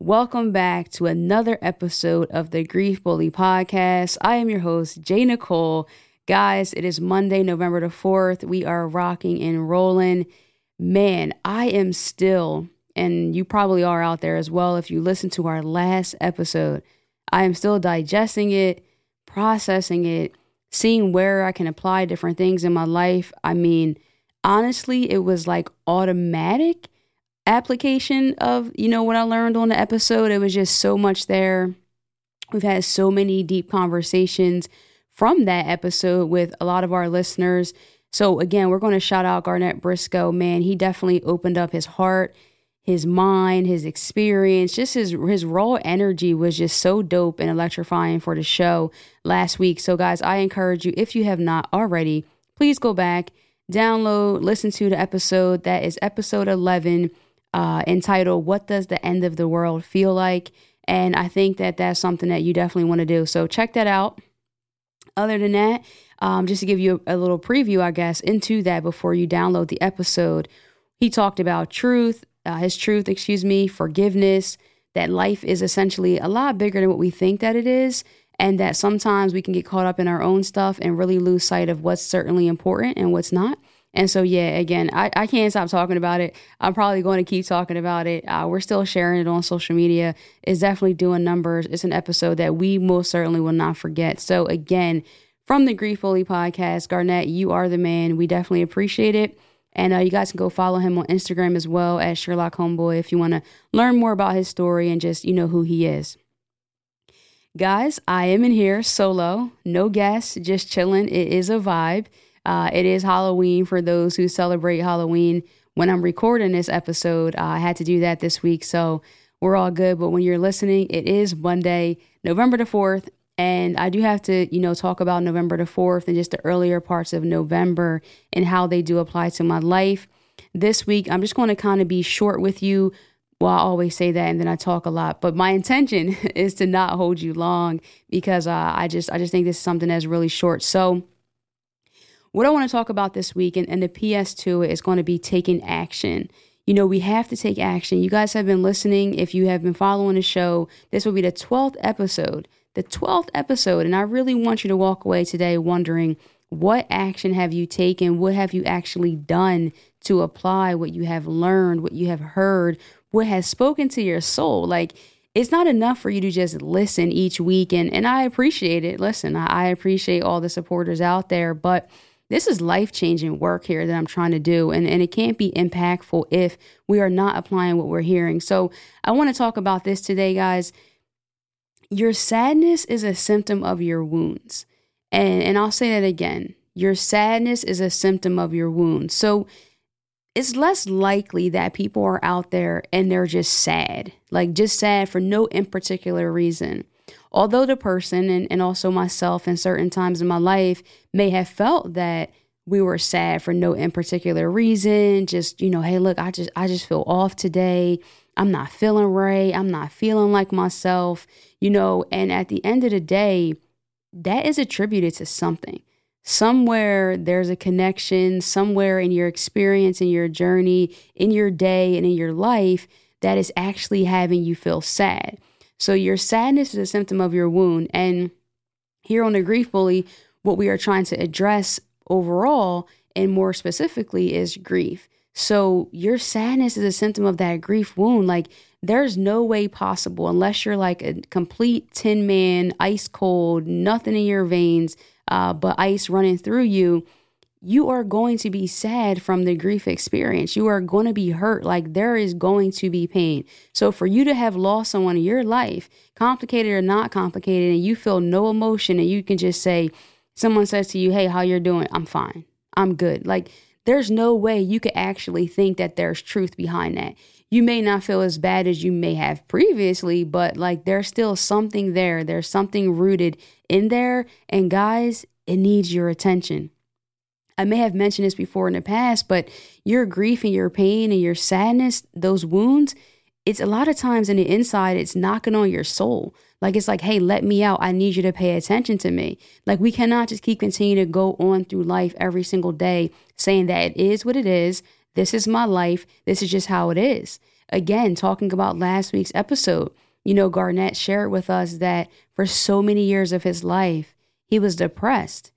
Welcome back to another episode of the Grief Bully Podcast. I am your host, J. Nicole. Guys, it is Monday, November the 4th. We are rocking and rolling. Man, I am still, and you probably are out there as well if you listen to our last episode. I am still digesting it, processing it, seeing where I can apply different things in my life. I mean, honestly, it was like automatic application of, you know, what I learned on the episode. It was just so much there. We've had so many deep conversations from that episode with a lot of our listeners. So again, we're going to shout out Garnett Briscoe. Man, he definitely opened up his heart, his mind, his experience, just his his raw energy was just so dope and electrifying for the show last week. So guys, I encourage you if you have not already, please go back, download, listen to the episode. That is episode 11 uh, entitled "What Does the End of the World Feel Like?" And I think that that's something that you definitely want to do. So check that out. Other than that, um, just to give you a, a little preview, I guess, into that before you download the episode, he talked about truth, uh, his truth, excuse me, forgiveness, that life is essentially a lot bigger than what we think that it is, and that sometimes we can get caught up in our own stuff and really lose sight of what's certainly important and what's not. And so, yeah, again, I, I can't stop talking about it. I'm probably going to keep talking about it. Uh, we're still sharing it on social media. It's definitely doing numbers. It's an episode that we most certainly will not forget. So, again, from the Grief Bully podcast, Garnett, you are the man. We definitely appreciate it. And uh, you guys can go follow him on Instagram as well at Sherlock Homeboy if you want to learn more about his story and just, you know, who he is. Guys, I am in here solo, no guests, just chilling. It is a vibe. Uh, it is Halloween for those who celebrate Halloween. When I'm recording this episode, uh, I had to do that this week, so we're all good. But when you're listening, it is Monday, November the 4th. And I do have to, you know, talk about November the 4th and just the earlier parts of November and how they do apply to my life. This week, I'm just going to kind of be short with you. Well, I always say that and then I talk a lot, but my intention is to not hold you long because uh, I just I just think this is something that's really short. So, what I want to talk about this week and, and the PS to it is going to be taking action. You know, we have to take action. You guys have been listening. If you have been following the show, this will be the 12th episode. The 12th episode. And I really want you to walk away today wondering what action have you taken? What have you actually done to apply what you have learned, what you have heard, what has spoken to your soul? Like, it's not enough for you to just listen each week. And, and I appreciate it. Listen, I, I appreciate all the supporters out there, but this is life changing work here that I'm trying to do, and, and it can't be impactful if we are not applying what we're hearing. So, I want to talk about this today, guys. Your sadness is a symptom of your wounds. And, and I'll say that again. Your sadness is a symptom of your wounds. So, it's less likely that people are out there and they're just sad, like just sad for no in particular reason although the person and, and also myself in certain times in my life may have felt that we were sad for no in particular reason just you know hey look i just i just feel off today. I'm not feeling right. I'm not feeling like myself you know and at the end of the day that is attributed to something. Somewhere there's a connection somewhere in your experience in your journey in your day and in your life that is actually having you feel sad so your sadness is a symptom of your wound. And here on the Grief Bully, what we are trying to address overall and more specifically is grief. So your sadness is a symptom of that grief wound. Like there's no way possible unless you're like a complete tin man, ice cold, nothing in your veins, uh, but ice running through you you are going to be sad from the grief experience. You are going to be hurt. Like there is going to be pain. So for you to have lost someone in your life, complicated or not complicated, and you feel no emotion and you can just say, someone says to you, Hey, how you're doing? I'm fine. I'm good. Like there's no way you could actually think that there's truth behind that. you may not feel as bad as you may have previously, but like there's still something there. There's something rooted in there. And guys, it needs your attention. I may have mentioned this before in the past, but your grief and your pain and your sadness, those wounds, it's a lot of times in the inside, it's knocking on your soul. Like it's like, hey, let me out. I need you to pay attention to me. Like we cannot just keep continuing to go on through life every single day saying that it is what it is. This is my life. This is just how it is. Again, talking about last week's episode, you know, Garnett shared with us that for so many years of his life, he was depressed.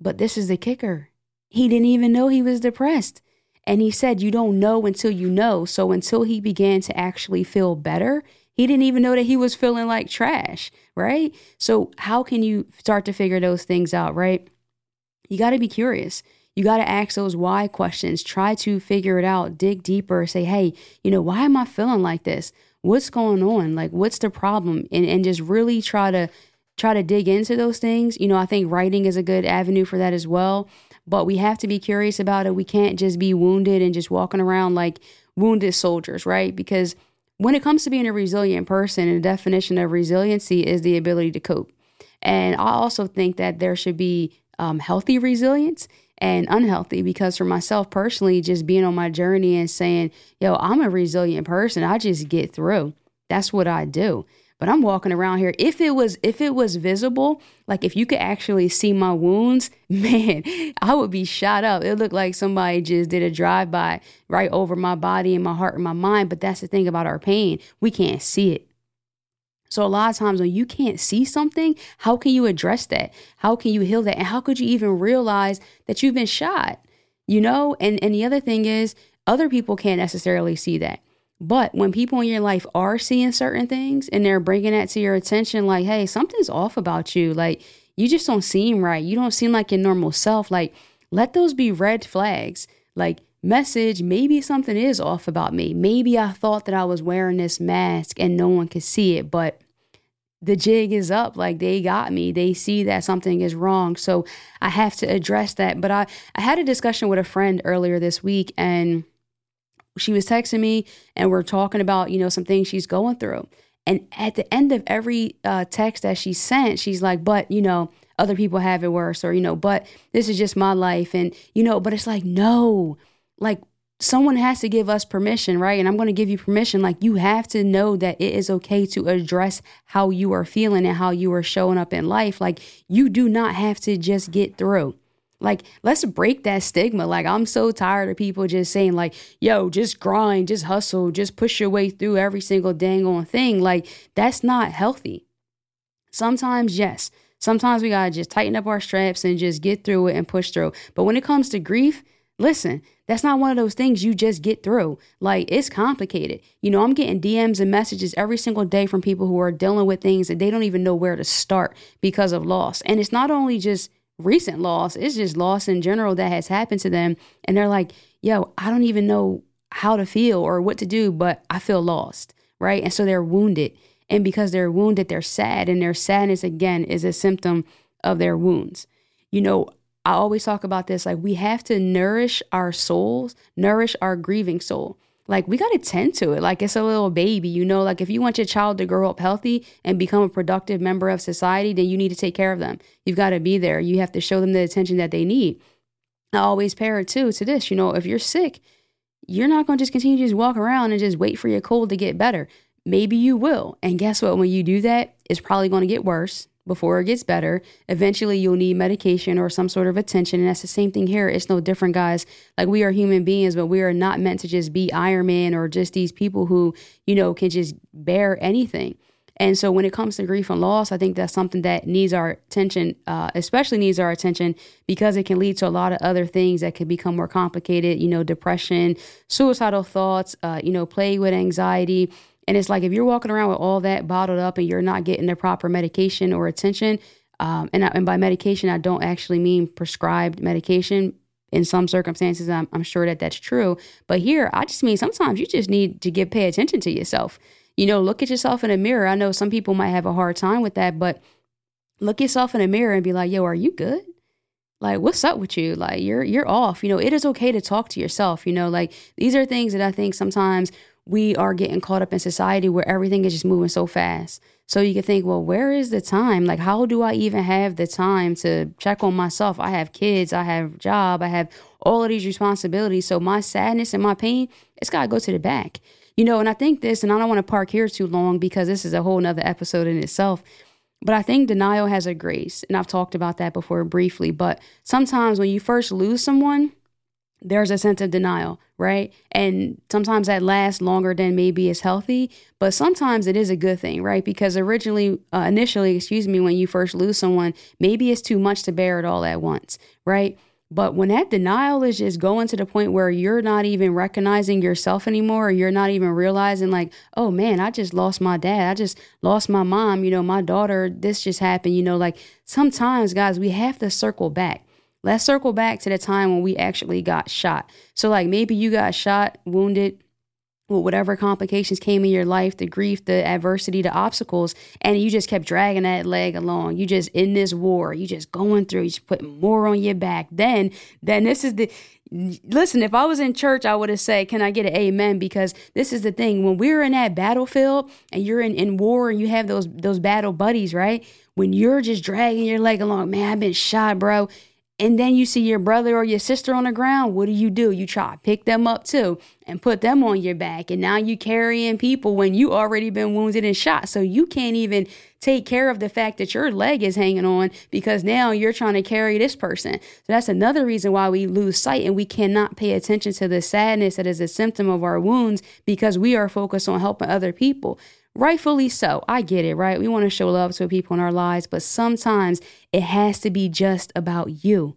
But this is the kicker. He didn't even know he was depressed. And he said, You don't know until you know. So until he began to actually feel better, he didn't even know that he was feeling like trash, right? So, how can you start to figure those things out, right? You got to be curious. You got to ask those why questions. Try to figure it out, dig deeper, say, hey, you know, why am I feeling like this? What's going on? Like, what's the problem? And, and just really try to try to dig into those things. You know, I think writing is a good avenue for that as well but we have to be curious about it. We can't just be wounded and just walking around like wounded soldiers, right? Because when it comes to being a resilient person, the definition of resiliency is the ability to cope. And I also think that there should be um, healthy resilience and unhealthy because for myself personally, just being on my journey and saying, yo, I'm a resilient person, I just get through. That's what I do. But I'm walking around here. If it was if it was visible, like if you could actually see my wounds, man, I would be shot up. It looked like somebody just did a drive by right over my body and my heart and my mind. But that's the thing about our pain. We can't see it. So a lot of times when you can't see something, how can you address that? How can you heal that? And how could you even realize that you've been shot? You know, and and the other thing is other people can't necessarily see that. But when people in your life are seeing certain things and they're bringing that to your attention, like, hey, something's off about you. Like, you just don't seem right. You don't seem like your normal self. Like, let those be red flags. Like, message, maybe something is off about me. Maybe I thought that I was wearing this mask and no one could see it, but the jig is up. Like, they got me. They see that something is wrong. So I have to address that. But I, I had a discussion with a friend earlier this week and she was texting me and we're talking about, you know, some things she's going through. And at the end of every uh, text that she sent, she's like, but, you know, other people have it worse, or, you know, but this is just my life. And, you know, but it's like, no, like someone has to give us permission, right? And I'm going to give you permission. Like, you have to know that it is okay to address how you are feeling and how you are showing up in life. Like, you do not have to just get through. Like, let's break that stigma. Like, I'm so tired of people just saying, like, yo, just grind, just hustle, just push your way through every single dang on thing. Like, that's not healthy. Sometimes, yes. Sometimes we gotta just tighten up our straps and just get through it and push through. But when it comes to grief, listen, that's not one of those things you just get through. Like, it's complicated. You know, I'm getting DMs and messages every single day from people who are dealing with things that they don't even know where to start because of loss. And it's not only just recent loss. It's just loss in general that has happened to them. And they're like, yo, I don't even know how to feel or what to do, but I feel lost. Right. And so they're wounded. And because they're wounded, they're sad. And their sadness, again, is a symptom of their wounds. You know, I always talk about this like we have to nourish our souls, nourish our grieving soul like we got to tend to it. Like it's a little baby you know? Like if you want your child to grow up healthy and become a productive member of society then you need to take care of them. You've got to be there. You have to show them the attention that they need. I always pair it too to this you know if you're sick you're not going to just continue to just walk around and just wait for your cold to get better. Maybe you will. And guess what? When you do that it's probably going to get worse before it gets better. Eventually, you'll need medication or some sort of attention. And that's the same thing here. It's no different, guys. Like, we are human beings, but we are not meant to just be Iron Man or just these people who, you know, can just bear anything. And so, when it comes to grief and loss, I think that's something that needs our attention, uh, especially needs our attention because it can lead to a lot of other things that can become more complicated, you know, depression, suicidal thoughts, uh, you know, plague with anxiety and it's like if you're walking around with all that bottled up and you're not getting the proper medication or attention, um, and, I, and by medication, I don't actually mean prescribed medication. In some circumstances, I'm, I'm sure that that's true. But here, I just mean sometimes you just need to give pay attention to yourself. You know, look at yourself in a mirror. I know some people might have a hard time with that, but look yourself in a mirror and be like, "Yo, are you good?" like what's up with you like you're you're off you know it is okay to talk to yourself you know like these are things that i think sometimes we are getting caught up in society where everything is just moving so fast. So you can think, well, where is the time? Like, how do I even have the time to check on myself? I have kids, I have a job, I have all of these responsibilities. So my sadness and my pain, it's got to go to the back. You know, and I think this, and I don't want to park here too long because this is a whole nother episode in itself. But I think denial has a grace. And I've talked about that before briefly. But sometimes when you first lose someone, there's a sense of denial, right? And sometimes that lasts longer than maybe is healthy, but sometimes it is a good thing, right? Because originally, uh, initially, excuse me, when you first lose someone, maybe it's too much to bear it all at once, right? But when that denial is just going to the point where you're not even recognizing yourself anymore, or you're not even realizing, like, oh man, I just lost my dad. I just lost my mom. You know, my daughter, this just happened. You know, like sometimes, guys, we have to circle back Let's circle back to the time when we actually got shot. So, like, maybe you got shot, wounded, with whatever complications came in your life, the grief, the adversity, the obstacles, and you just kept dragging that leg along. You just in this war, you just going through, you just putting more on your back. Then, then this is the listen, if I was in church, I would have said, Can I get an amen? Because this is the thing. When we're in that battlefield and you're in, in war and you have those those battle buddies, right? When you're just dragging your leg along, man, I've been shot, bro and then you see your brother or your sister on the ground, what do you do? You try to pick them up too and put them on your back. And now you carrying people when you already been wounded and shot. So you can't even take care of the fact that your leg is hanging on because now you're trying to carry this person. So that's another reason why we lose sight and we cannot pay attention to the sadness that is a symptom of our wounds because we are focused on helping other people. Rightfully so. I get it, right? We want to show love to people in our lives, but sometimes it has to be just about you.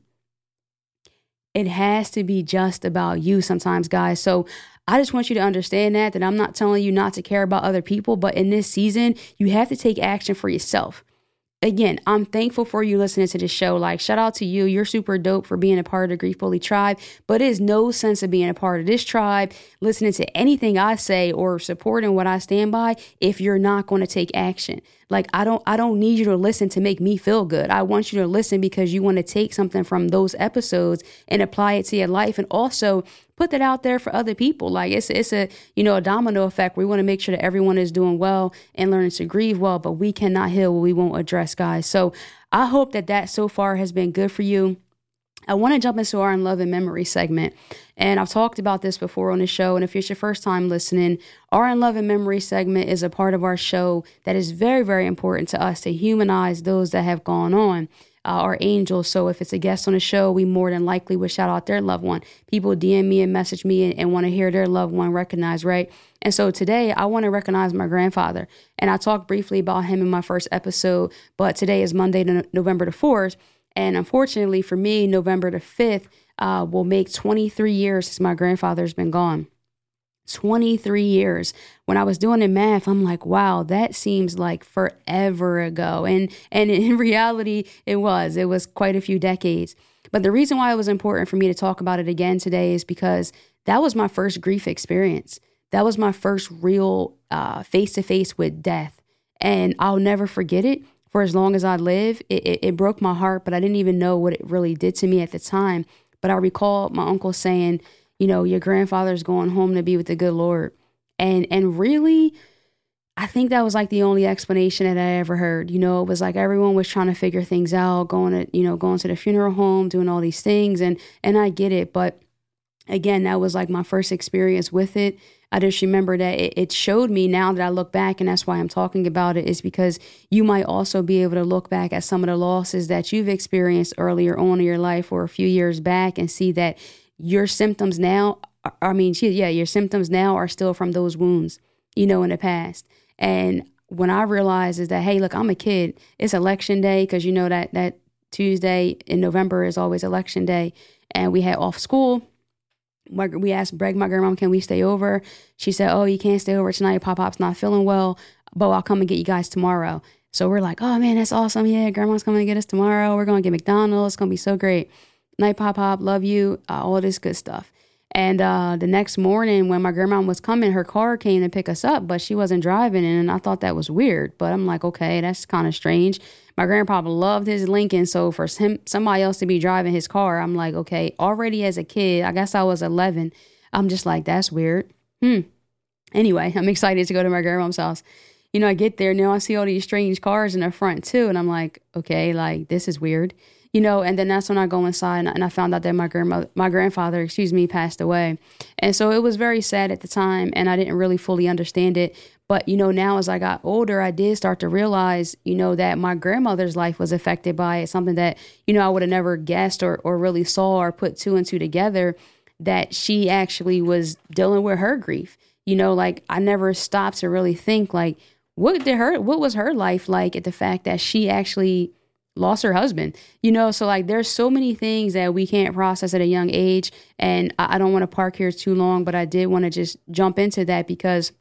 It has to be just about you sometimes, guys. So I just want you to understand that that I'm not telling you not to care about other people, but in this season, you have to take action for yourself again, I'm thankful for you listening to this show. Like, shout out to you. You're super dope for being a part of the Grief Bully tribe. But it is no sense of being a part of this tribe, listening to anything I say or supporting what I stand by if you're not going to take action. Like I don't I don't need you to listen to make me feel good. I want you to listen because you want to take something from those episodes and apply it to your life and also put that out there for other people. Like it's it's a you know a domino effect. We want to make sure that everyone is doing well and learning to grieve well, but we cannot heal what we won't address, guys. So I hope that that so far has been good for you. I want to jump into our in love and memory segment. And I've talked about this before on the show. And if it's your first time listening, our in love and memory segment is a part of our show that is very, very important to us to humanize those that have gone on. Uh, our angels. So if it's a guest on the show, we more than likely would shout out their loved one. People DM me and message me and, and want to hear their loved one recognized, right? And so today I want to recognize my grandfather. And I talked briefly about him in my first episode, but today is Monday, November the 4th. And unfortunately for me, November the 5th uh, will make 23 years since my grandfather's been gone. 23 years. When I was doing the math, I'm like, wow, that seems like forever ago. And and in reality, it was. It was quite a few decades. But the reason why it was important for me to talk about it again today is because that was my first grief experience. That was my first real face to face with death. And I'll never forget it for as long as I live. It, it, it broke my heart, but I didn't even know what it really did to me at the time. But I recall my uncle saying, you know, your grandfather's going home to be with the good Lord. And and really, I think that was like the only explanation that I ever heard. You know, it was like everyone was trying to figure things out, going to, you know, going to the funeral home, doing all these things. And and I get it. But again, that was like my first experience with it. I just remember that it, it, showed me now that I look back, and that's why I'm talking about it, is because you might also be able to look back at some of the losses that you've experienced earlier on in your life or a few years back and see that your symptoms now, I mean, yeah, your symptoms now are still from those wounds, you know, in the past. And when I realized is that, hey, look, I'm a kid. It's election day because you know that that Tuesday in November is always election day, and we had off school my, we asked Greg, my grandma, can we stay over? She said, oh, you can't stay over tonight. Pop Pop's not feeling well, but I'll come and get you guys tomorrow. So we're like, oh man, that's awesome. Yeah, grandma's coming to get us tomorrow. We're going to get McDonald's. It's going to be so great. Night Pop Pop, love you, uh, all this good stuff. And uh, the next morning, when my grandma was coming, her car came to pick us up, but she wasn't driving. And I thought that was weird. But I'm like, okay, that's kind of strange. My grandpa loved his Lincoln. So for him, somebody else to be driving his car, I'm like, okay, already as a kid, I guess I was 11. I'm just like, that's weird. Hmm. Anyway, I'm excited to go to my grandma's house. You know, I get there now I see all these strange cars in the front too, and I'm like, okay, like this is weird you know, and then that's when I go inside and, and I found out that my grandmother, my grandfather, excuse me, passed away. And so it was very sad at the time and I didn't really fully understand it. But, you know, now as I got older, I did start to realize, you know, that my grandmother's life was affected by it, something that, you know, I would have never guessed or, or really saw or put two and two together that she actually was dealing with her grief. You know, like I never stopped to really think like, what did her what was her life like at the fact that she actually lost her husband you know? So like there's so many things that we can't process at a young age and i, I don't want to park here too long but i did want to just jump into that because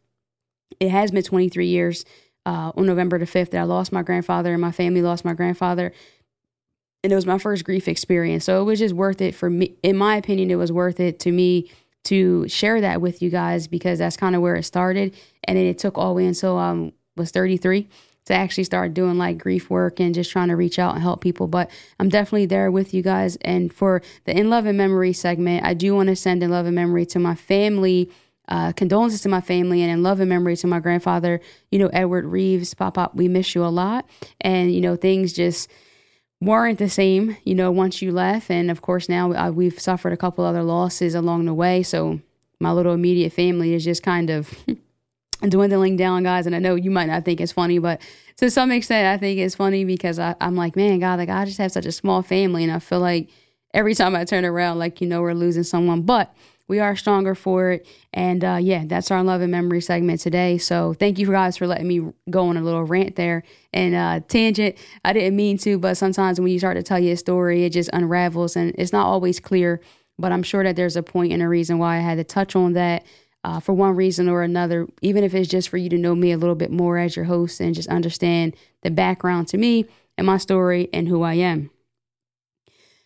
it has been 23 years uh, on november the 5th that i lost my grandfather and my family lost my grandfather and it was my first grief experience. So it was just worth it for me in my opinion it was worth it to me to share that with you guys because that's kind of where it started and then it took all the way until i um, was 33 to actually start doing like grief work and just trying to reach out and help people. But I'm definitely there with you guys. And for the In Love and Memory segment, I do want to send in love and memory to my family. Uh, condolences to my family and in love and memory to my grandfather, you know, Edward Reeves. Pop Pop, we miss you a lot. And, you know, things just weren't the same, you know, once you left. And of course, now uh, we've suffered a couple other losses along the way. So my little immediate family is just kind of dwindling down, guys. And I know you might not think it's funny, but to some extent, I think it's funny because I, I'm like, man, God, like I just have such a small family, and I feel like every time I turn around, like you know, we're losing someone, but we are stronger for it. And uh, yeah, that's our love and memory segment today. So thank you guys for letting me go on a little rant there and uh, tangent. I didn't mean to, but sometimes when you start to tell your story, it just unravels and it's not always clear. But I'm sure that there's a point and a reason why I had to touch on that uh, for one reason or another, even if it's just for you to know me a little bit more as your host and just understand the background to me and my story and who I am.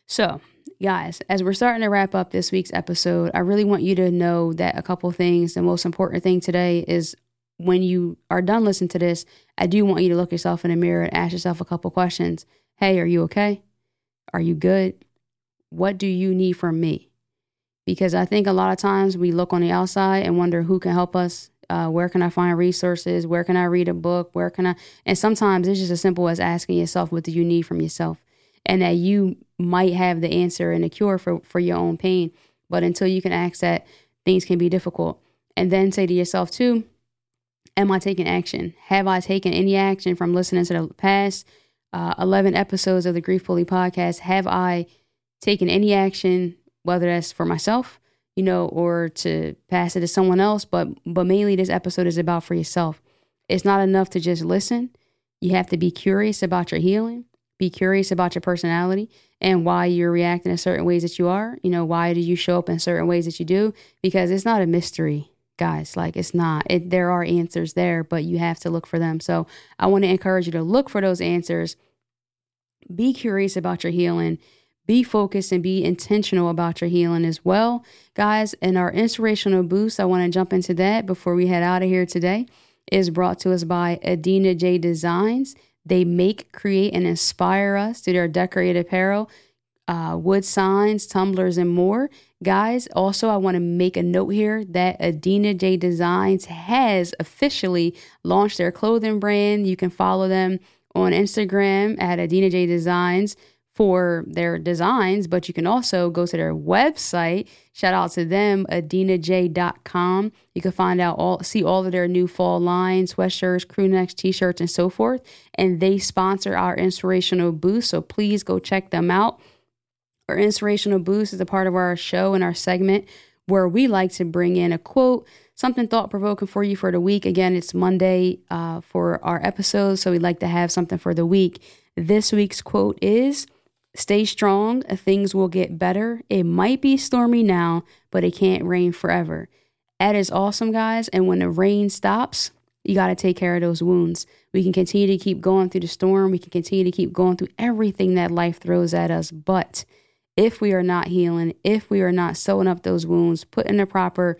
So, guys, as we're starting to wrap up this week's episode, I really want you to know that a couple things. The most important thing today is when you are done listening to this, I do want you to look yourself in the mirror and ask yourself a couple questions. Hey, are you okay? Are you good? What do you need from me? Because I think a lot of times we look on the outside and wonder who can help us. Uh, where can I find resources? Where can I read a book? Where can I? And sometimes it's just as simple as asking yourself, what do you need from yourself? And that you might have the answer and the cure for, for your own pain. But until you can ask that, things can be difficult. And then say to yourself, too, am I taking action? Have I taken any action from listening to the past uh, 11 episodes of the Grief Bully podcast? Have I taken any action whether that's for myself, you know, or to pass it to someone else. But but mainly this episode is about for yourself. It's not enough to just listen. You have to be curious about your healing, be curious about your personality and why you're reacting in certain ways that you are. You know, why do you show up in certain ways that you do? Because it's not a mystery, guys. Like it's not. It, there are answers there, but you have to look for them. So I want to encourage you to look for those answers. Be curious about your healing be focused and be intentional about your healing as well. Guys, and our inspirational boost, I want to jump into that before we head out of here today, is brought to us by Adina J Designs. They make, create, and inspire us through their decorated apparel, uh, wood signs, tumblers, and more. Guys, also, I want to make a note here that Adina J Designs has officially launched their clothing brand. You can follow them on Instagram at Adina J Designs for their designs, but you can also go to their website. Shout out to them, adinaj.com. You can find out all, see all of their new fall lines, sweatshirts, crew necks, t-shirts, and so forth. And they sponsor our inspirational boost. so please go check them out. Our inspirational boost is a part of our show and our segment where we like to bring in a quote, something thought provoking for you for the week. Again, it's Monday uh, for our episodes, so we'd like to have something for the week. This week's quote is Stay strong, things will get better. It might be stormy now, but it can't rain forever. That is awesome, guys. And when the rain stops, you got to take care of those wounds. We can continue to keep going through the storm. We can continue to keep going through everything that life throws at us. But if we are not healing, if we are not sewing up those wounds, putting the proper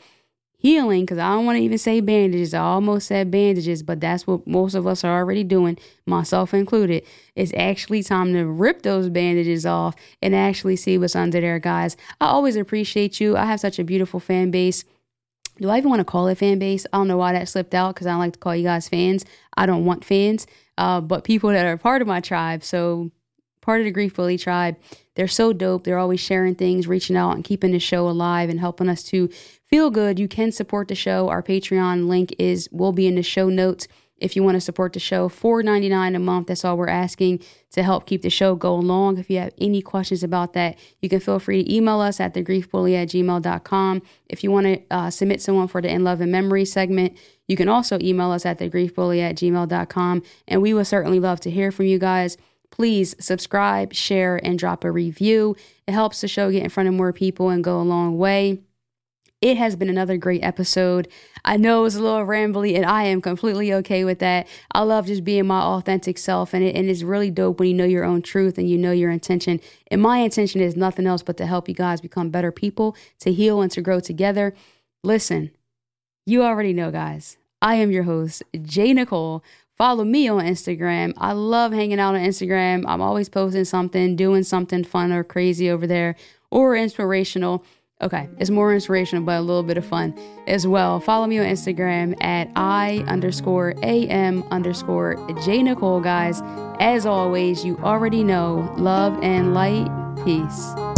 healing because I don't want to even say bandages. I almost said bandages, but that's what most of us are already doing, myself included. It's actually time to rip those bandages off and actually see what's under there, guys. I always appreciate you. I have such a beautiful fan base do I even want to call it fan base? I don't know why that slipped out because I like to call you guys fans. I don't want fans, uh, but people that are part of my tribe. So part of the Grief Bully tribe. They're so dope. They're always sharing things, reaching out, and keeping the show alive and helping us to feel good. You can support the show. Our Patreon link is will be in the show notes if you want to support the show. $4.99 a month. That's all we're asking to help keep the show go along. If you have any questions about that, you can feel free to email us at thegriefbully at gmail.com. If you want to uh, submit someone for the In Love and Memory segment, you can also email us at thegriefbully at gmail.com. And we would certainly love to hear from you guys please subscribe, share, and drop a review. It helps the show get in front of more people and go a long way. It has been another great episode. I know it was a little rambly, and I am completely okay with that. I love just being my authentic self, and, it, and it's really dope when you know your own truth and you know your intention. And my intention is nothing else but to help you guys become better people, to heal and to grow together. Listen, you already know, guys. I am your host, J. Nicole Follow me on Instagram. I love hanging out on Instagram. I'm always posting something, doing something fun or crazy over there or inspirational. Okay, it's more inspirational, but a little bit of fun as well. Follow me on Instagram at I underscore AM underscore J Nicole, guys. As always, you already know love and light. Peace.